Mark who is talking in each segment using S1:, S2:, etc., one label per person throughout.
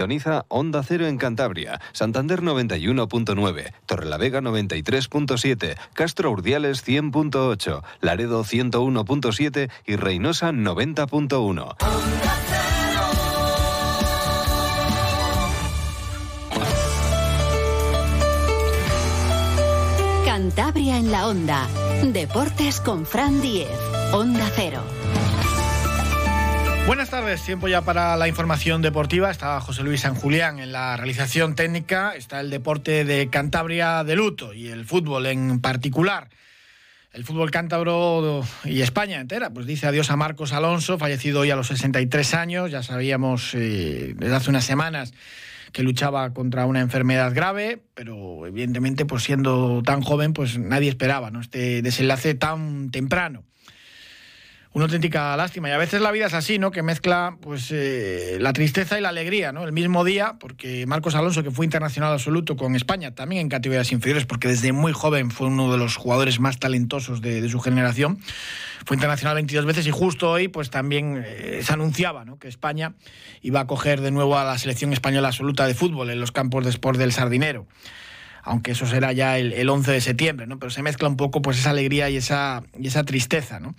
S1: Sintoniza Onda Cero en Cantabria, Santander 91.9, Torrelavega 93.7, Castro Urdiales 100.8, Laredo 101.7 y Reynosa 90.1.
S2: Cantabria en la Onda. Deportes con Fran Diez. Onda Cero.
S3: Buenas tardes, tiempo ya para la información deportiva. Está José Luis San Julián en la realización técnica. Está el deporte de Cantabria de luto y el fútbol en particular. El fútbol cántabro y España entera, pues dice adiós a Marcos Alonso, fallecido hoy a los 63 años. Ya sabíamos eh, desde hace unas semanas que luchaba contra una enfermedad grave, pero evidentemente, pues siendo tan joven, pues nadie esperaba ¿no? este desenlace tan temprano una auténtica lástima. Y a veces la vida es así, ¿no? Que mezcla pues eh, la tristeza y la alegría, ¿no? El mismo día, porque Marcos Alonso, que fue internacional absoluto con España, también en categorías inferiores, porque desde muy joven fue uno de los jugadores más talentosos de, su generación, fue internacional 22 veces y justo hoy pues también eh, se anunciaba ¿no? que España iba a coger de nuevo a la selección española absoluta de fútbol en los campos de sport del Sardinero aunque eso será ya el, el, 11 de septiembre, ¿no? Pero se mezcla un poco pues esa alegría y esa, y esa tristeza, ¿no?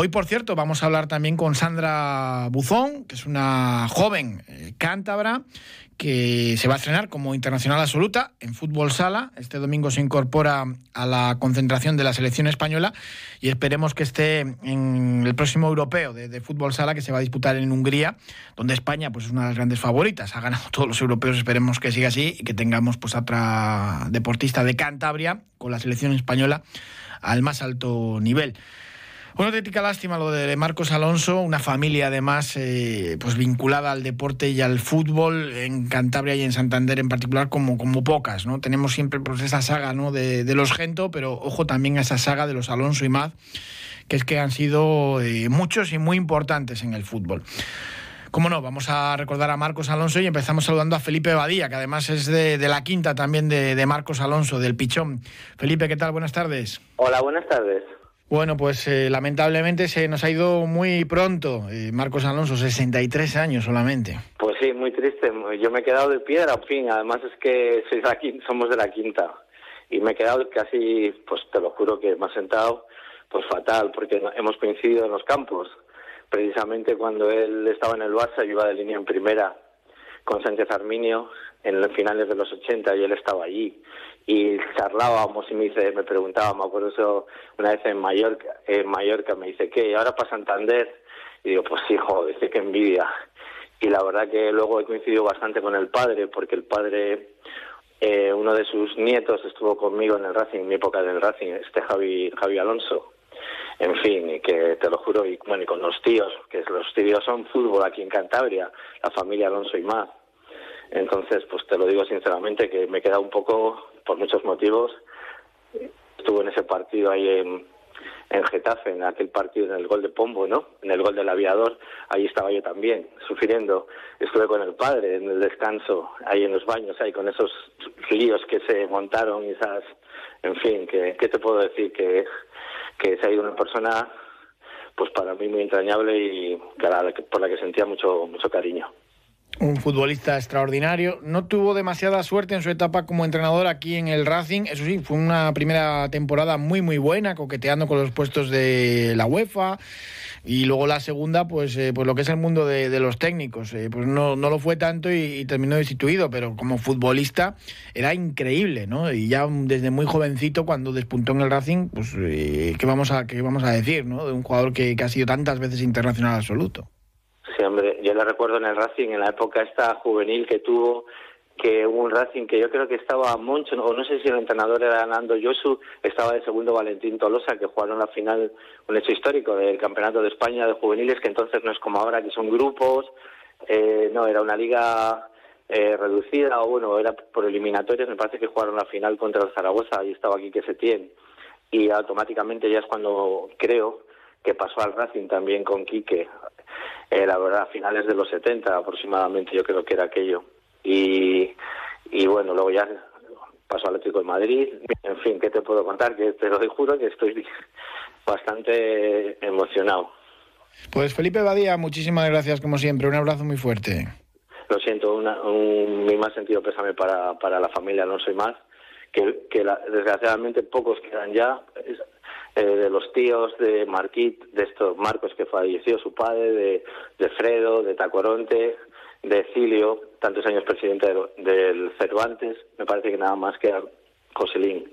S3: Hoy, por cierto, vamos a hablar también con Sandra Buzón, que es una joven eh, cántabra que se va a estrenar como internacional absoluta en fútbol sala. Este domingo se incorpora a la concentración de la selección española y esperemos que esté en el próximo europeo de, fútbol sala que se va a disputar en Hungría, donde España pues, es una de las grandes favoritas. Ha ganado todos los europeos, esperemos que siga así y que tengamos pues, otra deportista de Cantabria con la selección española al más alto nivel. Una auténtica lástima lo de Marcos Alonso, una familia además eh, pues vinculada al deporte y al fútbol en Cantabria y en Santander en particular como, como pocas. ¿no? Tenemos siempre pues, esa saga ¿no? de, los Gento, pero ojo también a esa saga de los Alonso y Maz, que es que han sido eh, muchos y muy importantes en el fútbol. Cómo no, vamos a recordar a Marcos Alonso y empezamos saludando a Felipe Badía, que además es de, la quinta también de, de Marcos Alonso, del Pichón. Felipe, ¿qué tal? Buenas tardes.
S4: Hola, buenas tardes.
S3: Bueno, pues eh, lamentablemente se nos ha ido muy pronto. Eh, Marcos Alonso, 63 años solamente.
S4: Pues sí, muy triste. Yo me he quedado de piedra, en fin. Además es que soy somos de la quinta. Y me he quedado casi, pues te lo juro que me ha sentado pues fatal, porque hemos coincidido en los campos. Precisamente cuando él estaba en el Barça, yo iba de línea en primera con Sánchez Arminio en los finales de los 80 y él estaba allí y charlábamos y me dice, me preguntaba, me acuerdo eso una vez en Mallorca, en Mallorca me dice, ¿qué? ¿Ahora para Santander? Y digo, pues joder, dice que envidia. Y la verdad que luego he coincidido bastante con el padre, porque el padre, eh, uno de sus nietos estuvo conmigo en el Racing, en mi época del Racing, este Javi, Javi Alonso. En fin, y que te lo juro, y bueno, y con los tíos, que los tíos son fútbol aquí en Cantabria, la familia Alonso y más. Entonces, pues te lo digo sinceramente que me he quedado un poco por muchos motivos. Estuve en ese partido ahí en, en Getafe, en aquel partido, en el gol de Pombo, ¿no? En el gol del aviador, ahí estaba yo también, sufriendo. Estuve con el padre en el descanso, ahí en los baños, ahí con esos líos que se montaron y esas, en fin, que, ¿qué te puedo decir? Que, que se ha ido una persona, pues para mí muy entrañable y por la que sentía mucho, mucho cariño
S3: un futbolista extraordinario. No tuvo demasiada suerte en su etapa como entrenador aquí en el Racing. Eso sí, fue una primera temporada muy, muy buena, coqueteando con los puestos de la UEFA. Y luego la segunda, pues, eh, pues lo que es el mundo de, los técnicos. Eh, pues no, no, lo fue tanto y, terminó destituido, pero como futbolista era increíble, ¿no? Y ya desde muy jovencito, cuando despuntó en el Racing, pues, eh, ¿qué, vamos a, ¿qué vamos a decir, ¿no? De un jugador que, que ha sido tantas veces internacional absoluto.
S4: Hombre, yo le recuerdo en el Racing, en la época esta juvenil que tuvo, que hubo un Racing que yo creo que estaba Moncho, o no sé si el entrenador era Nando Yosu, estaba de segundo Valentín Tolosa, que jugaron la final, un hecho histórico del Campeonato de España de juveniles, que entonces no es como ahora, que son grupos, eh, no, era una liga eh, reducida, o bueno, era por eliminatorias, me parece que jugaron la final contra el Zaragoza, y estaba aquí que se tiene, y automáticamente ya es cuando creo que pasó al Racing también con Quique, eh, la verdad, a finales de los 70 aproximadamente, yo creo que era aquello. Y, y bueno, luego ya pasó al Atlético de Madrid. En fin, ¿qué te puedo contar? Que te lo juro que estoy bastante emocionado.
S3: Pues Felipe Badía, muchísimas gracias como siempre. Un abrazo muy fuerte.
S4: lo siento, un, mi más sentido pésame para, para la familia no soy más, que, que desgraciadamente pocos quedan ya, eh, de los tíos de Marquit, de estos Marcos que falleció su padre, de, de Fredo, de Tacoronte, de Cilio, tantos años presidente del, Cervantes, me parece que nada más que Joselín,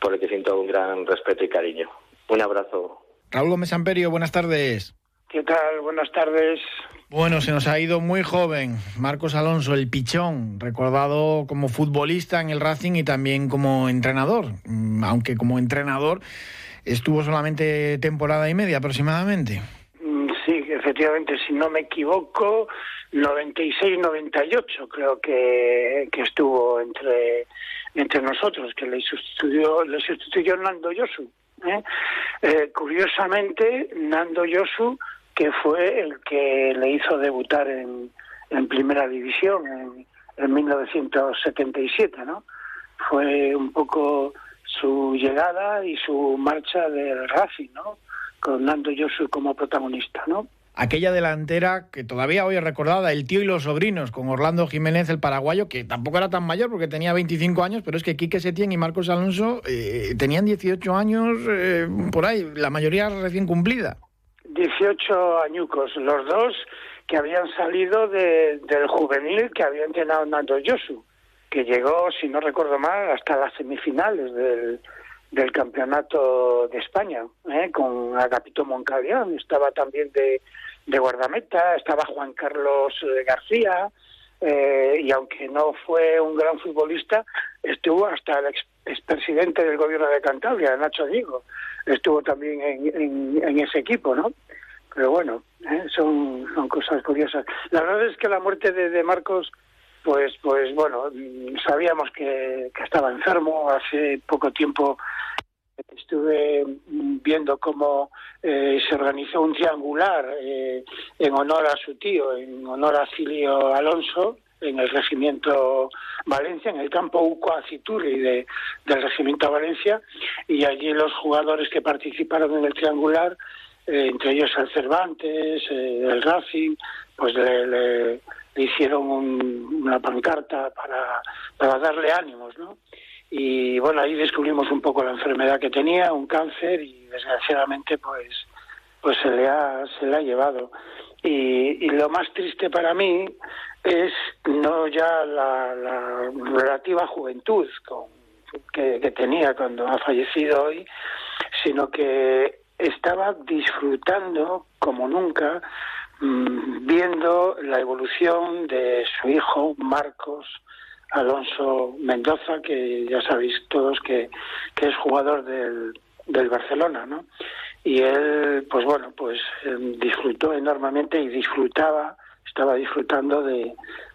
S4: por el que siento un gran respeto y cariño. Un abrazo.
S3: Raúl Gómez Amperio, buenas tardes.
S5: ¿Qué tal? Buenas tardes.
S3: Bueno, se nos ha ido muy joven Marcos Alonso, el pichón, recordado como futbolista en el Racing y también como entrenador, mm, aunque como entrenador estuvo solamente temporada y media aproximadamente.
S5: Mm, sí, efectivamente, si no me equivoco, 96-98 creo que, que estuvo entre, entre nosotros, que le sustituyó, le sustituyó Nando Yosu. ¿eh? Eh, curiosamente, Nando Yosu, que fue el que le hizo debutar en, en primera división en, en 1977, ¿no? Fue un poco su llegada y su marcha del Racing, ¿no? Con Nando Yosu como protagonista, ¿no?
S3: aquella delantera que todavía hoy es recordada, el tío y los sobrinos, con Orlando Jiménez, el paraguayo, que tampoco era tan mayor porque tenía 25 años, pero es que Quique Setién y Marcos Alonso eh, tenían 18 años eh, por ahí, la mayoría recién cumplida.
S5: 18 añucos, los dos que habían salido del juvenil que había entrenado Nando Yosu, llegó, si no recuerdo mal, hasta las semifinales del, del campeonato de España, ¿eh? con Agapito Moncabrián, estaba también de, de guardameta, estaba Juan Carlos eh, García, eh, y aunque no fue un gran futbolista, estuvo hasta el expresidente del gobierno de Cantabria, Nacho Diego, estuvo también en, en, ese equipo, ¿no? Pero bueno, ¿eh? son, cosas curiosas. La verdad es que la muerte de Marcos pues pues bueno sabíamos que, que, estaba enfermo. Hace poco tiempo estuve viendo cómo eh, se organizó un triangular eh, en honor a su tío, en honor a Cilio Alonso, en el regimiento Valencia, en el campo Uco Aciturri de, del regimiento Valencia, y allí los jugadores que participaron en el triangular, eh, entre ellos el Cervantes, el Racing, pues hicieron una pancarta para, para darle ánimos, ¿no? y bueno ahí descubrimos un poco la enfermedad que tenía un cáncer y desgraciadamente pues pues se le ha se le ha llevado y, lo más triste para mí es no ya la, la relativa juventud con, que, que tenía cuando ha fallecido hoy sino que estaba disfrutando como nunca viendo la evolución de su hijo Marcos Alonso Mendoza, que ya sabéis todos que, que es jugador del, del Barcelona, ¿no? Y él, pues bueno, pues em, disfrutó enormemente y disfrutaba, estaba disfrutando de,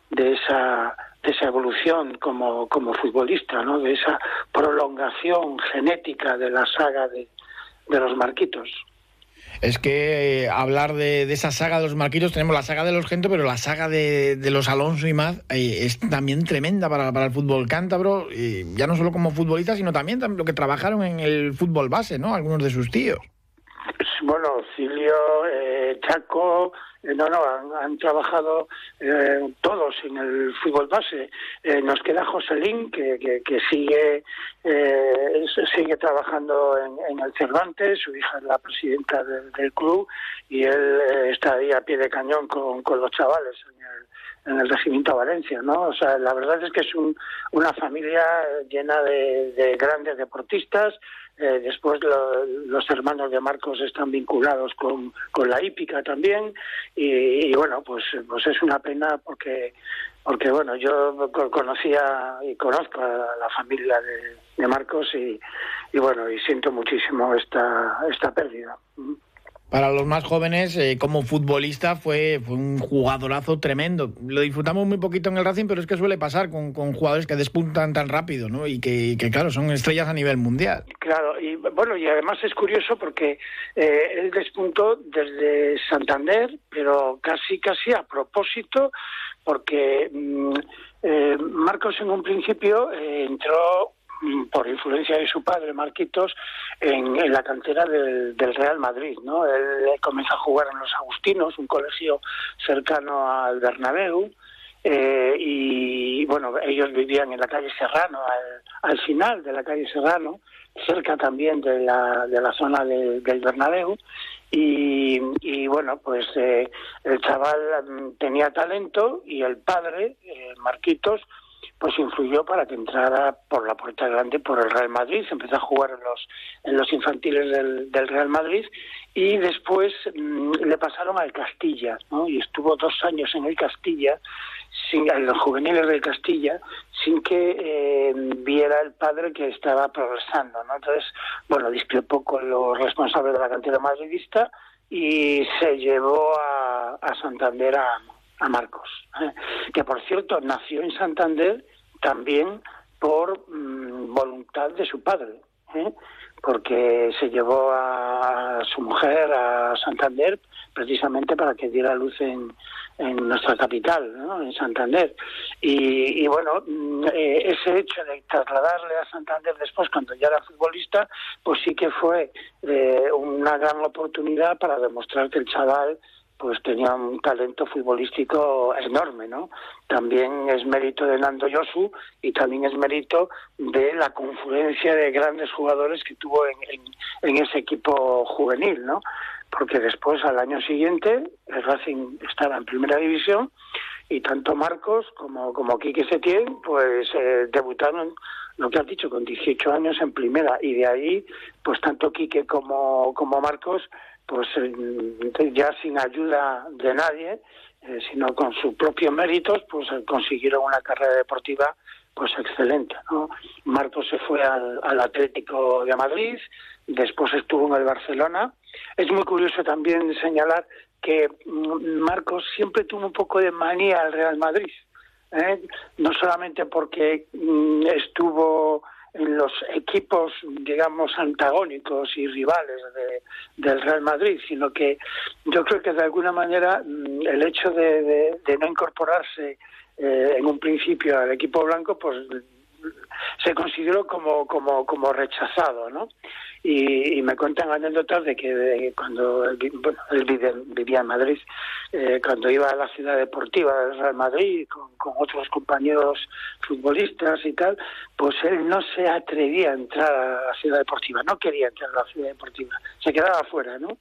S5: de esa de esa evolución como, como futbolista, ¿no? De esa prolongación genética de la saga de, de los Marquitos
S3: es que eh, hablar de, esa saga de los Marquitos, tenemos la saga de los Gento, pero la saga de, los Alonso y más eh, es también tremenda para, para, el fútbol cántabro, y ya no solo como futbolistas, sino también, también lo que trabajaron en el fútbol base, ¿no? Algunos de sus tíos.
S5: Bueno, Cilio, eh, Chaco, no, no, han, trabajado eh, todos en el fútbol base. Eh, nos queda Joselín, que, que, que sigue eh, sigue trabajando en, el Cervantes, su hija es la presidenta del, club y él eh, está ahí a pie de cañón con, con los chavales en el, en el regimiento Valencia, ¿no? O sea, la verdad es que es un, una familia llena de grandes deportistas, eh, después lo, los hermanos de Marcos están vinculados con, con la hípica también. Y, y, bueno, pues, pues es una pena porque, porque bueno, yo conocía y conozco a la familia de, de Marcos y, y, bueno, y siento muchísimo esta, esta pérdida
S3: para los más jóvenes, eh, como futbolista, fue, fue, un jugadorazo tremendo. Lo disfrutamos muy poquito en el Racing, pero es que suele pasar con, con jugadores que despuntan tan rápido, ¿no? Y que, claro, son estrellas a nivel mundial.
S5: Claro, y bueno, y además es curioso porque eh, él despuntó desde Santander, pero casi, casi a propósito, porque mmm, eh, Marcos en un principio eh, entró por influencia de su padre, Marquitos, en, en la cantera del, del, Real Madrid. ¿no? Él comenzó a jugar en los Agustinos, un colegio cercano al Bernabéu, eh, y bueno, ellos vivían en la calle Serrano, al, final de la calle Serrano, cerca también de la, de la zona del Bernabéu, y, y, bueno, pues eh, el chaval mm, tenía talento y el padre, eh, Marquitos, pues influyó para que entrara por la puerta grande por el Real Madrid, empezó a jugar en los, en los infantiles del, Real Madrid y después mm, le pasaron al Castilla, ¿no? Y estuvo dos años en el Castilla, sin, en los juveniles del Castilla, sin que eh, viera el padre que estaba progresando, ¿no? Entonces, bueno, discrepó con los responsables de la cantera madridista y se llevó a, a Santander a, a Marcos, ¿eh? que por cierto nació en Santander también por mm, voluntad de su padre, ¿eh? porque se llevó a, su mujer a Santander precisamente para que diera luz en, en nuestra capital, en Santander. Y, bueno, mm, eh, ese hecho de trasladarle a Santander después, cuando ya era futbolista, pues sí que fue una gran oportunidad para demostrar que el chaval pues tenía un talento futbolístico enorme, ¿no? También es mérito de Nando Yosu y también es mérito de la confluencia de grandes jugadores que tuvo en, ese equipo juvenil, ¿no? Porque después, al año siguiente, el Racing estaba en primera división y tanto Marcos como, como Quique Setién, pues eh, debutaron, lo que has dicho, con 18 años en primera. Y de ahí, pues tanto Quique como, como Marcos pues eh, ya sin ayuda de nadie, eh, sino con sus propios méritos, pues eh, consiguieron una carrera deportiva pues excelente. ¿no? Marcos se fue al, Atlético de Madrid, después estuvo en el Barcelona. Es muy curioso también señalar que mm, Marcos siempre tuvo un poco de manía al Real Madrid, no solamente porque mm, estuvo los equipos, digamos, antagónicos y rivales de, del Real Madrid, sino que yo creo que de alguna manera mm, el hecho de, de, no incorporarse eh, en un principio al equipo blanco, pues se consideró como, como, como rechazado, ¿no? Y, me cuentan anécdotas de que cuando él, vivía, en Madrid, eh, cuando iba a la ciudad deportiva del Real Madrid con, con, otros compañeros futbolistas y tal, pues él no se atrevía a entrar a la ciudad deportiva, no quería entrar a la ciudad deportiva, se quedaba afuera, ¿no?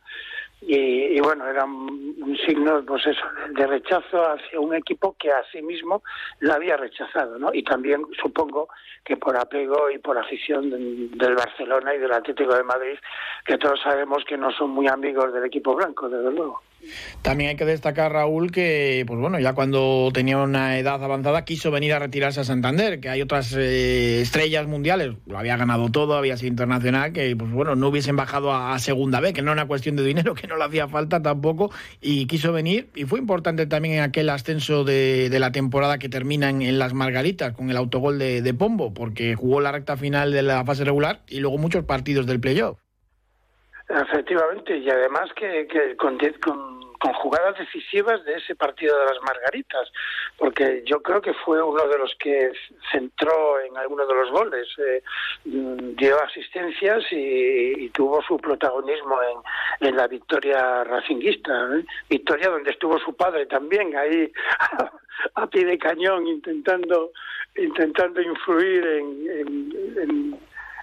S5: Y, bueno, era un, signo pues eso, de rechazo hacia un equipo que a sí mismo lo había rechazado, ¿no? Y también supongo que por apego y por afición del Barcelona y del Atlético de Madrid, que todos sabemos que no son muy amigos del equipo blanco, desde luego.
S3: También hay que destacar, Raúl, que pues bueno, ya cuando tenía una edad avanzada quiso venir a retirarse a Santander, que hay otras eh, estrellas mundiales, lo había ganado todo, había sido internacional, que pues bueno, no hubiesen bajado a, segunda B, que no era una cuestión de dinero, que no le hacía falta tampoco, y quiso venir, y fue importante también en aquel ascenso de, la temporada que termina en, las Margaritas, con el autogol de, Pombo, porque jugó la recta final de la fase regular y luego muchos partidos del playoff.
S5: Efectivamente, y además que, que con, con, con, jugadas decisivas de ese partido de las Margaritas, porque yo creo que fue uno de los que centró en alguno de los goles, eh, dio asistencias y, tuvo su protagonismo en, la victoria racinguista, ¿eh? victoria donde estuvo su padre también ahí a, pie de cañón intentando intentando influir en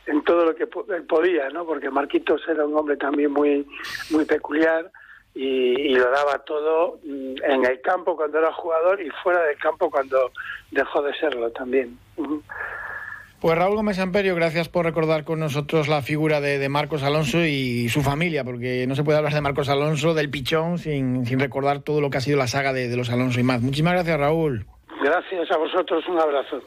S5: en todo lo que podía, ¿no? Porque Marquitos era un hombre también muy, muy peculiar y, lo daba todo mm, en el campo cuando era jugador y fuera del campo cuando dejó de serlo también.
S3: Pues Raúl Gómez Amperio, gracias por recordar con nosotros la figura de, Marcos Alonso y su familia, porque no se puede hablar de Marcos Alonso, del pichón, sin, sin recordar todo lo que ha sido la saga de, de los Alonso y más. Muchísimas gracias, Raúl.
S5: Gracias a vosotros, un abrazo.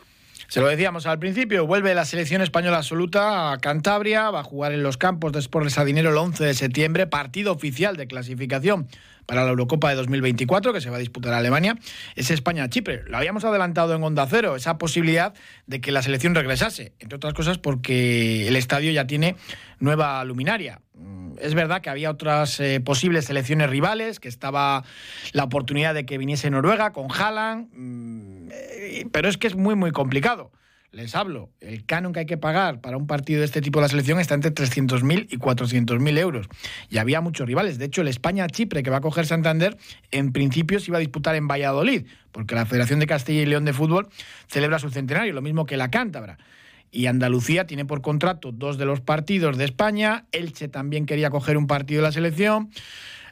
S3: Se lo decíamos al principio, vuelve la selección española absoluta a Cantabria, va a jugar en los campos de Sport Sadinero el 11 de septiembre, partido oficial de clasificación para la Eurocopa de 2024 que se va a disputar en Alemania, es España-Chipre. Lo habíamos adelantado en Onda Cero, esa posibilidad de que la selección regresase, entre otras cosas porque el estadio ya tiene nueva luminaria. Mm, es verdad que había otras eh, posibles selecciones rivales, que estaba la oportunidad de que viniese Noruega con Haaland, mm, eh, pero es que es muy, muy complicado. les hablo, el canon que hay que pagar para un partido de este tipo de la selección está entre 300.000 y 400.000 euros. Y había muchos rivales. De hecho, el España-Chipre que va a coger Santander, en principio se iba a disputar en Valladolid, porque la Federación de Castilla y León de Fútbol celebra su centenario, lo mismo que la Cántabra. Y Andalucía tiene por contrato dos de los partidos de España. Elche también quería coger un partido de la selección.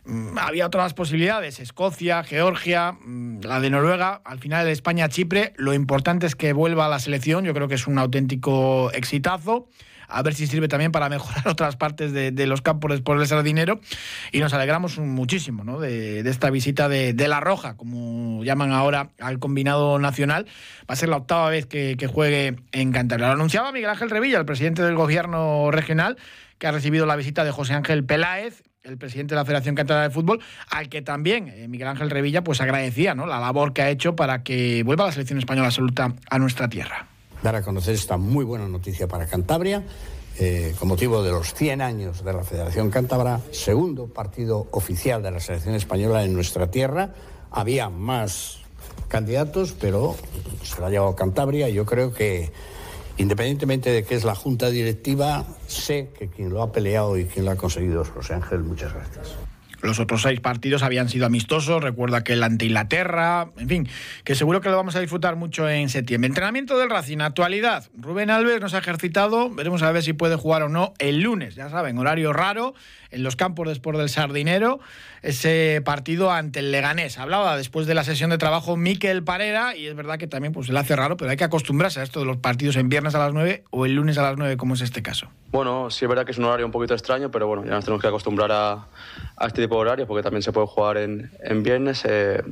S3: Mm, había otras posibilidades, Escocia, Georgia, mm, la de Noruega, al final de España-Chipre, lo importante es que vuelva a la selección, yo creo que es un auténtico exitazo, a ver si sirve también para mejorar otras partes de, los campos por el dinero y nos alegramos muchísimo ¿no? de, esta visita de, La Roja, como llaman ahora al combinado nacional, va a ser la octava vez que, juegue en Cantabria. Lo anunciaba Miguel Ángel Revilla, el presidente del gobierno regional, que ha recibido la visita de José Ángel Peláez, el presidente de la Federación Catalana de Fútbol, al que también eh, Miguel Ángel Revilla pues agradecía la labor que ha hecho para que vuelva la selección española absoluta a nuestra tierra.
S6: Dar a conocer esta muy buena noticia para Cantabria. Eh, con motivo de los 100 años de la Federación Cántabra, segundo partido oficial de la selección española en nuestra tierra. Había más candidatos, pero se lo ha llevado Cantabria yo creo que Independientemente de que es la junta directiva, sé que quien lo ha peleado y quien lo ha conseguido es José Ángel. Muchas gracias.
S3: Los otros seis partidos habían sido amistosos, recuerda que el ante Inglaterra, en fin, que seguro que lo vamos a disfrutar mucho en septiembre. Entrenamiento del Racing, actualidad. Rubén Alves nos ha ejercitado, veremos a ver si puede jugar o no el lunes, ya saben, horario raro, en los campos después del Sardinero, ese partido ante el Leganés. Hablaba después de la sesión de trabajo Miquel Parera y es verdad que también pues, se le hace raro, pero hay que acostumbrarse a esto de los partidos en viernes a las 9 o el lunes a las 9, como es este caso.
S7: Bueno, sí es verdad que es un horario un poquito extraño, pero bueno, ya nos tenemos que acostumbrar a, este tipo de horarios porque también se puede jugar en, viernes. Eh,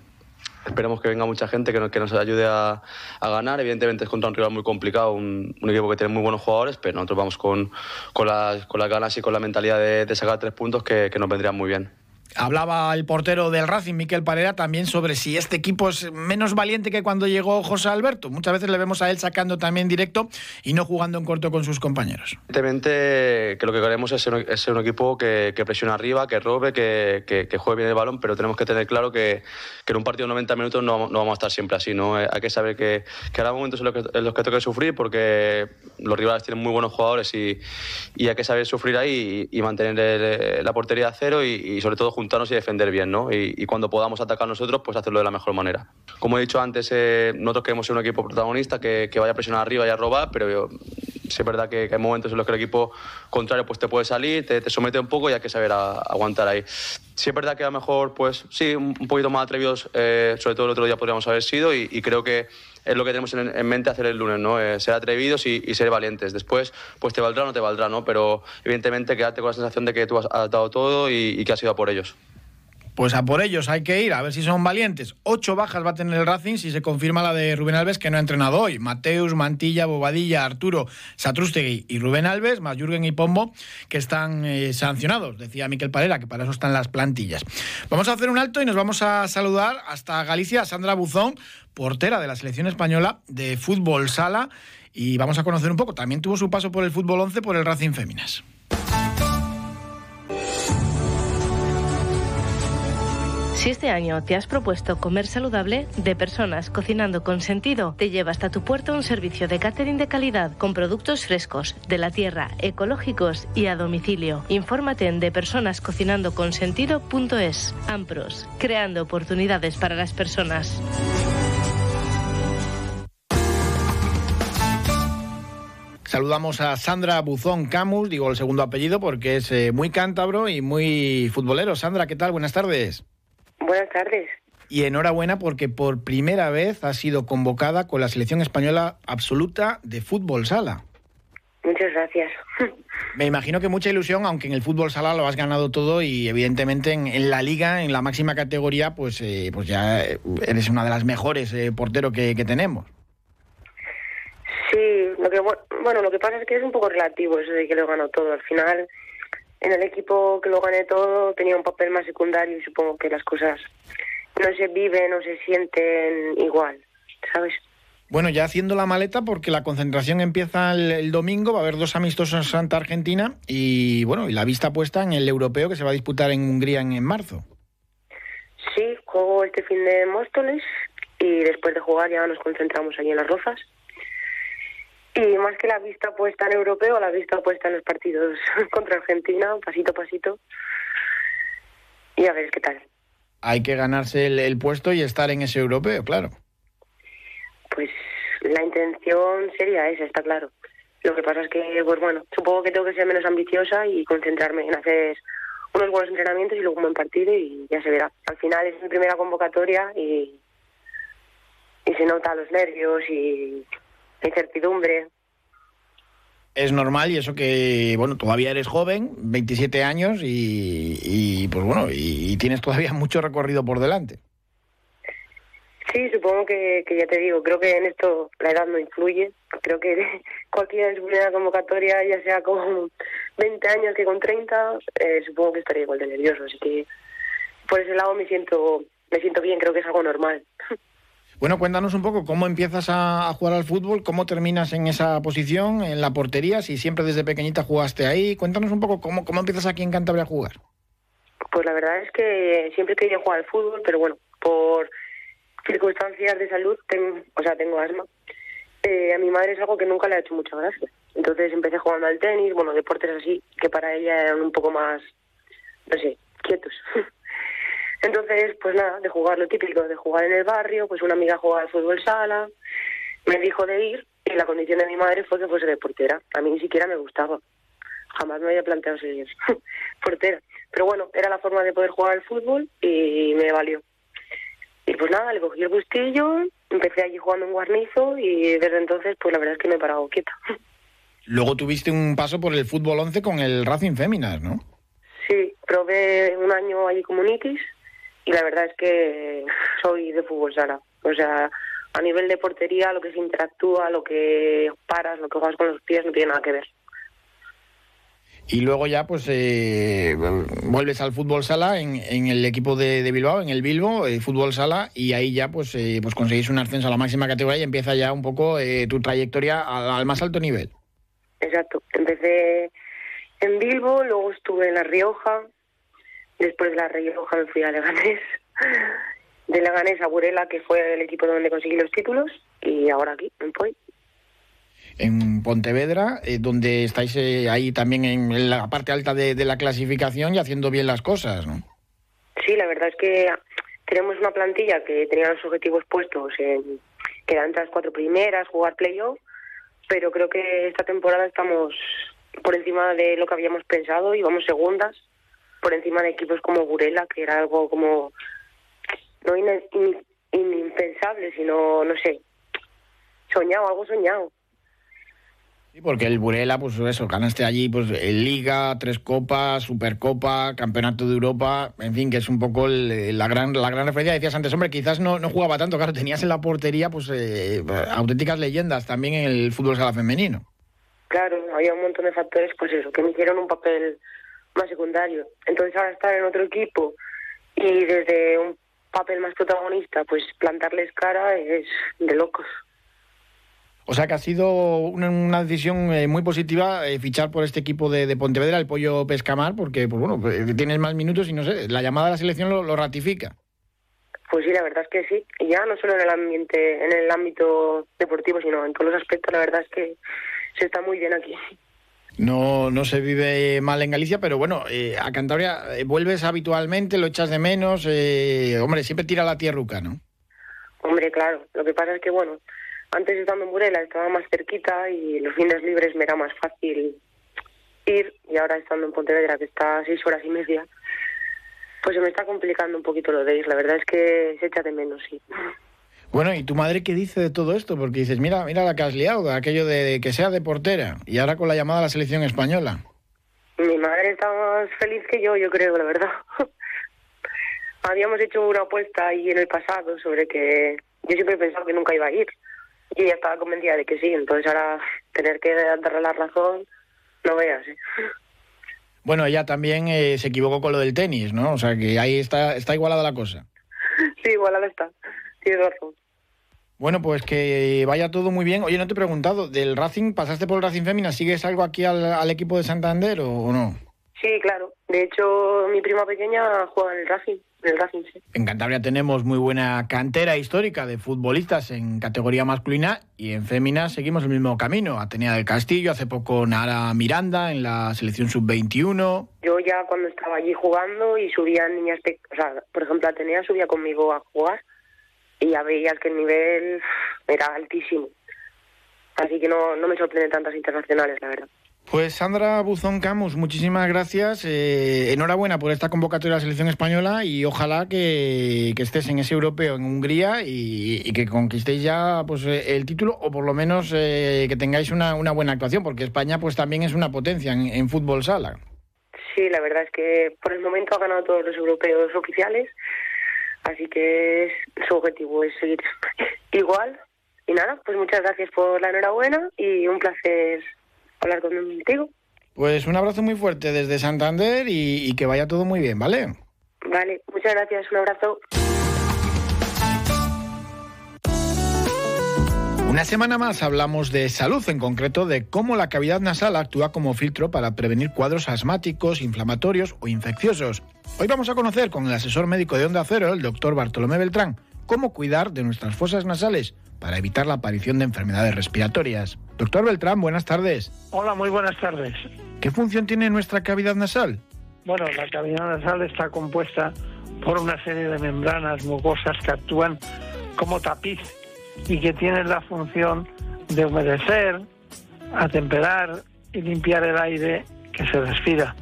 S7: esperemos que venga mucha gente que nos, que nos ayude a, ganar. Evidentemente es contra un rival muy complicado, un, equipo que tiene muy buenos jugadores, pero nosotros vamos con, con, las, con las ganas y con la mentalidad de, sacar tres puntos que, que nos vendrían muy bien.
S3: Hablaba el portero del Racing, Miquel Parera, también sobre si este equipo es menos valiente que cuando llegó José Alberto. Muchas veces le vemos a él sacando también directo y no jugando en corto con sus compañeros.
S7: Evidentemente que lo que queremos es ser, un equipo que, presione arriba, que robe, que, juegue bien el balón, pero tenemos que tener claro que, en un partido de 90 minutos no, vamos a estar siempre así. ¿no? Hay que saber que, que momentos en los que, los que toque sufrir porque los rivales tienen muy buenos jugadores y, hay que saber sufrir ahí y, mantener la portería a cero y, y sobre todo juntarnos y defender bien, ¿no? Y, cuando podamos atacar nosotros, pues hacerlo de la mejor manera. Como he dicho antes, eh, nosotros queremos ser un equipo protagonista que, vaya a presionar arriba y a robar, pero sí es verdad que, hay momentos en los que el equipo contrario pues te puede salir, te, somete un poco y hay que saber aguantar ahí. Sí es verdad que a lo mejor, pues sí, un, poquito más atrevidos, eh, sobre todo el otro día podríamos haber sido y, creo que es lo que tenemos en, mente hacer el lunes, ¿no? Eh, ser atrevidos y, ser valientes. Después, pues te valdrá o no te valdrá, ¿no? Pero evidentemente quedarte con la sensación de que tú has, dado todo y, y que has ido a por ellos.
S3: Pues a por ellos hay que ir, a ver si son valientes. Ocho bajas va a tener el Racing si se confirma la de Rubén Alves, que no ha entrenado hoy. Mateus, Mantilla, Bobadilla, Arturo, Satrústegui y Rubén Alves, más Jürgen y Pombo, que están eh, sancionados. Decía Miquel Parera que para eso están las plantillas. Vamos a hacer un alto y nos vamos a saludar hasta Galicia Sandra Buzón, portera de la selección española de fútbol sala. Y vamos a conocer un poco. También tuvo su paso por el fútbol 11 por el Racing Féminas.
S8: Si este año te has propuesto comer saludable, de personas cocinando con sentido, te lleva hasta tu puerto un servicio de catering de calidad con productos frescos, de la tierra, ecológicos y a domicilio. Infórmate en depersonascocinandoconsentido.es. Ampros, creando oportunidades para las personas.
S3: Saludamos a Sandra Buzón Camus, digo el segundo apellido porque es eh, muy cántabro y muy futbolero. Sandra, ¿qué tal? Buenas tardes.
S9: Buenas tardes.
S3: Y enhorabuena porque por primera vez ha sido convocada con la selección española absoluta de fútbol sala.
S9: Muchas gracias.
S3: Me imagino que mucha ilusión, aunque en el fútbol sala lo has ganado todo y evidentemente en, la liga, en la máxima categoría, pues, eh, pues ya eres una de las mejores eh, porteros que, tenemos.
S9: Sí, lo que, bueno, lo que pasa es que es un poco relativo eso de que lo ganó todo. Al final en el equipo que lo gané todo tenía un papel más secundario y supongo que las cosas no se viven o se sienten igual, ¿sabes?
S3: Bueno, ya haciendo la maleta porque la concentración empieza el, domingo, va a haber dos amistosos en Santa Argentina y bueno, y la vista puesta en el europeo que se va a disputar en Hungría en, marzo.
S9: Sí, juego este fin de Móstoles y después de jugar ya nos concentramos allí en las Rozas. Y más que la vista puesta en europeo, la vista puesta en los partidos contra Argentina, pasito a pasito. Y a ver qué tal.
S3: Hay que ganarse el, puesto y estar en ese europeo, claro.
S9: Pues la intención sería esa, está claro. Lo que pasa es que, pues bueno, supongo que tengo que ser menos ambiciosa y concentrarme en hacer unos buenos entrenamientos y luego un buen partido y ya se verá. Al final es mi primera convocatoria y, y se nota los nervios y incertidumbre.
S3: Es normal y eso que, bueno, todavía eres joven, 27 años y, y pues bueno, y, tienes todavía mucho recorrido por delante.
S9: Sí, supongo que, que, ya te digo, creo que en esto la edad no influye. Creo que cualquiera en su primera convocatoria, ya sea con 20 años que con 30, eh, supongo que estaría igual de nervioso. Así que por ese lado me siento, me siento bien, creo que es algo normal.
S3: Bueno, cuéntanos un poco cómo empiezas a, jugar al fútbol, cómo terminas en esa posición, en la portería, si siempre desde pequeñita jugaste ahí. Cuéntanos un poco cómo, cómo empiezas aquí en Cantabria a jugar.
S9: Pues la verdad es que siempre quería jugar al fútbol, pero bueno, por circunstancias de salud, tengo, o sea, tengo asma. Eh, a mi madre es algo que nunca le ha hecho mucha gracia. Entonces empecé jugando al tenis, bueno, deportes así, que para ella eran un poco más, no sé, quietos. Entonces, pues nada, de jugar lo típico, de jugar en el barrio, pues una amiga jugaba al fútbol sala, me dijo de ir y la condición de mi madre fue que fuese de portera. A mí ni siquiera me gustaba. Jamás me había planteado ser portera. Pero bueno, era la forma de poder jugar al fútbol y me valió. Y pues nada, le cogí el gustillo, empecé allí jugando en Guarnizo y desde entonces pues la verdad es que me he parado quieta.
S3: Luego tuviste un paso por el fútbol 11 con el Racing Féminas, ¿no?
S9: Sí, probé un año allí como Nikis y la verdad es que soy de fútbol sala. O sea, a nivel de portería, lo que se interactúa, lo que paras, lo que juegas con los pies, no tiene nada que ver.
S3: Y luego ya, pues, eh, vuelves al fútbol sala en, en el equipo de, Bilbao, en el Bilbo, eh, fútbol sala, y ahí ya, pues, eh, pues conseguís un ascenso a la máxima categoría y empieza ya un poco tu trayectoria al, más alto nivel.
S9: Exacto. Empecé en Bilbo, luego estuve en La Rioja, después de La Rioja me fui a Leganés, de Leganés a Burela, que fue el equipo donde conseguí los títulos, y ahora aquí, en Poi
S3: en Pontevedra, eh, donde estáis eh, ahí también en la parte alta de, la clasificación y haciendo bien las cosas, ¿no?
S9: Sí, la verdad es que tenemos una plantilla que tenía los objetivos puestos en quedar entre las cuatro primeras, jugar playoff, pero creo que esta temporada estamos por encima de lo que habíamos pensado y vamos segundas, por encima de equipos como Burela, que era algo como no impensable, sino, no sé, soñado, algo soñado.
S3: Sí, porque el Burela, pues eso, ganaste allí pues en Liga, tres copas, Supercopa, Campeonato de Europa, en fin, que es un poco la gran la gran referencia. Decías antes, hombre, quizás no, no jugaba tanto, claro, tenías en la portería pues eh, auténticas leyendas también en el fútbol sala femenino.
S9: Claro, había un montón de factores, pues eso, que me hicieron un papel más secundario. Entonces ahora estar en otro equipo y desde un papel más protagonista, pues plantarles cara es de locos.
S3: O sea que ha sido una, decisión eh, muy positiva eh, fichar por este equipo de, Pontevedra, el Pollo Pescamar, porque pues bueno, pues, tienes más minutos y no sé, la llamada a la selección lo, ratifica.
S9: Pues sí, la verdad es que sí. Y ya no solo en el ambiente, en el ámbito deportivo, sino en todos los aspectos, la verdad es que se está muy bien aquí.
S3: No, no se vive mal en Galicia, pero bueno, eh, a Cantabria vuelves habitualmente, lo echas de menos. hombre, siempre tira la tierruca, ¿no?
S9: Hombre, claro. Lo que pasa es que, bueno, antes estando en Burela estaba más cerquita y los fines libres me era más fácil ir y ahora estando en Pontevedra que está a seis horas y media pues se me está complicando un poquito lo de ir la verdad es que se echa de menos sí
S3: bueno, ¿y tu madre qué dice de todo esto? Porque dices, mira, mira la que has liado, aquello de que sea de portera, y ahora con la llamada a la selección española.
S9: Mi madre está más feliz que yo, yo creo, la verdad. Habíamos hecho una apuesta ahí en el pasado sobre que yo siempre he pensado que nunca iba a ir y ella estaba convencida de que sí, entonces ahora tener que darle la razón, no veas. ¿eh?
S3: Bueno, ella también eh, se equivocó con lo del tenis, ¿no? O sea que ahí está, está igualada la cosa.
S9: Sí, igualada está,
S3: Bueno, pues que vaya todo muy bien. Oye, no te he preguntado, ¿del Racing pasaste por el Racing Fémina? ¿Sigues algo aquí al, equipo de Santander o, no?
S9: Sí, claro. De hecho, mi prima pequeña juega en el Racing, el Racing, sí.
S3: En Cantabria tenemos muy buena cantera histórica de futbolistas en categoría masculina y en fémina seguimos el mismo camino. Atenea del Castillo, hace poco Nara Miranda en la selección sub-21.
S9: Yo ya cuando estaba allí jugando y subían niñas, o sea, por ejemplo, Atenea subía conmigo a jugar y ya veías que el nivel era altísimo. Así que no, no me sorprenden tantas internacionales, la verdad.
S3: Pues Sandra Buzón Camus, muchísimas gracias. Eh, enhorabuena por esta convocatoria de la selección española y ojalá que, que estés en ese europeo en Hungría y, y que conquistéis ya pues eh, el título o por lo menos eh, que tengáis una, una buena actuación, porque España pues también es una potencia en, en fútbol sala.
S9: Sí, la verdad es que por el momento ha ganado todos los europeos oficiales, así que es- su objetivo es seguir igual. Y nada, pues muchas gracias por la enhorabuena y un placer hablar contigo.
S3: Pues un abrazo muy fuerte desde Santander y, y que vaya todo muy bien, ¿vale?
S9: Vale, muchas gracias, un abrazo.
S3: Una semana más hablamos de salud, en concreto de cómo la cavidad nasal actúa como filtro para prevenir cuadros asmáticos, inflamatorios o infecciosos. Hoy vamos a conocer con el asesor médico de Onda Cero, el doctor Bartolomé Beltrán, cómo cuidar de nuestras fosas nasales para evitar la aparición de enfermedades respiratorias. Doctor Beltrán, buenas tardes.
S10: Hola, muy buenas tardes.
S3: ¿Qué función tiene nuestra cavidad nasal?
S10: Bueno, la cavidad nasal está compuesta por una serie de membranas mucosas que actúan como tapiz y que tienen la función de humedecer, atemperar y limpiar el aire que se respira.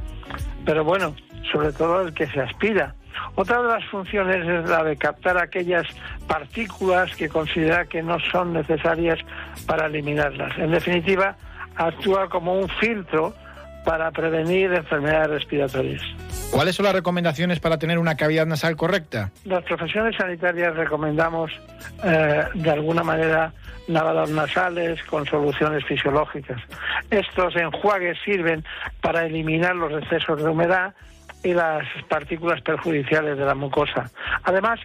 S10: Pero bueno, sobre todo el que se aspira. Otra de las funciones es la de captar aquellas partículas que considera que no son necesarias para eliminarlas. En definitiva, actúa como un filtro para prevenir enfermedades respiratorias.
S3: ¿Cuáles son las recomendaciones para tener una cavidad nasal correcta?
S10: Las profesiones sanitarias recomendamos eh, de alguna manera lavados nasales con soluciones fisiológicas. Estos enjuagues sirven para eliminar los excesos de humedad y las partículas perjudiciales de la mucosa. Además,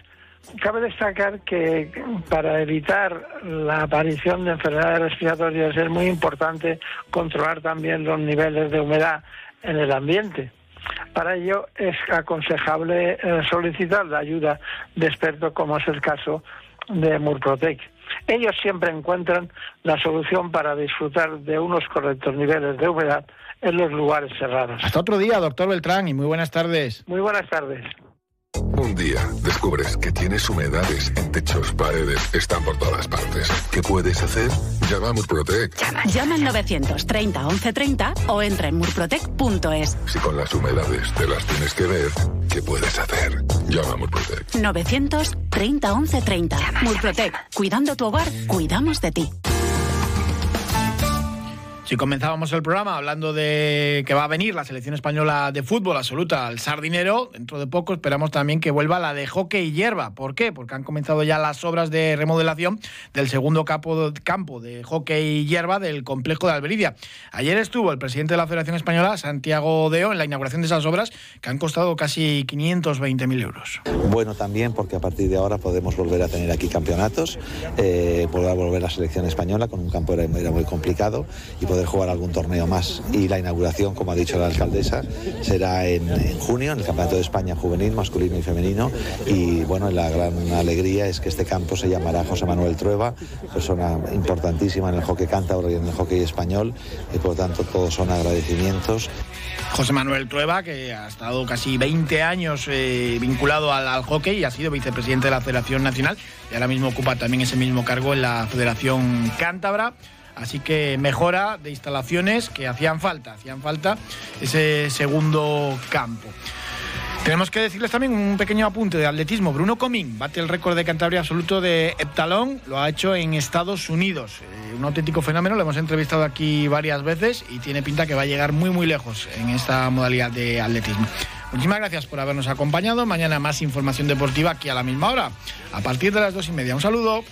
S10: cabe destacar que para evitar la aparición de enfermedades respiratorias es muy importante controlar también los niveles de humedad en el ambiente. Para ello es aconsejable eh, solicitar la ayuda de expertos como es el caso de Murprotec. Ellos siempre encuentran la solución para disfrutar de unos correctos niveles de humedad en los lugares cerrados.
S3: Hasta otro día, doctor Beltrán, y muy buenas tardes.
S10: Muy buenas tardes.
S11: Un día descubres que tienes humedades en techos, paredes, están por todas partes. ¿Qué puedes hacer? Llama a Murprotec.
S2: Llama al 930 1130 o entra en murprotec.es.
S11: Si con las humedades te las tienes que ver, ¿qué puedes hacer? Llama a Murprotec.
S2: 930 1130. Murprotec. Cuidando tu hogar, cuidamos de ti.
S3: Si comenzábamos el programa hablando de que va a venir la selección española de fútbol absoluta al Sardinero, dentro de poco esperamos también que vuelva la de hockey y hierba. ¿Por qué? Porque han comenzado ya las obras de remodelación del segundo campo, campo de hockey y hierba del complejo de Alberidia. Ayer estuvo el presidente de la Federación Española, Santiago Deo, en la inauguración de esas obras que han costado casi 520.000 euros.
S12: Bueno también porque a partir de ahora podemos volver a tener aquí campeonatos, eh, poder volver a la selección española con un campo era, muy complicado y poder jugar algún torneo más. Y la inauguración, como ha dicho la alcaldesa, será en, junio, en el Campeonato de España juvenil, masculino y femenino. Y bueno, la gran alegría es que este campo se llamará José Manuel Trueba, persona importantísima en el hockey cántabro y en el hockey español. Y por lo tanto, todos son agradecimientos.
S3: José Manuel Trueba, que ha estado casi 20 años eh, vinculado al, hockey y ha sido vicepresidente de la Federación Nacional y ahora mismo ocupa también ese mismo cargo en la Federación Cántabra. Así que mejora de instalaciones que hacían falta, hacían falta ese segundo campo. Tenemos que decirles también un pequeño apunte de atletismo. Bruno Comín bate el récord de Cantabria absoluto de heptalón, lo ha hecho en Estados Unidos. Eh, un auténtico fenómeno, lo hemos entrevistado aquí varias veces y tiene pinta que va a llegar muy muy lejos en esta modalidad de atletismo. Muchísimas gracias por habernos acompañado. Mañana más información deportiva aquí a la misma hora, a partir de las dos y media. Un saludo.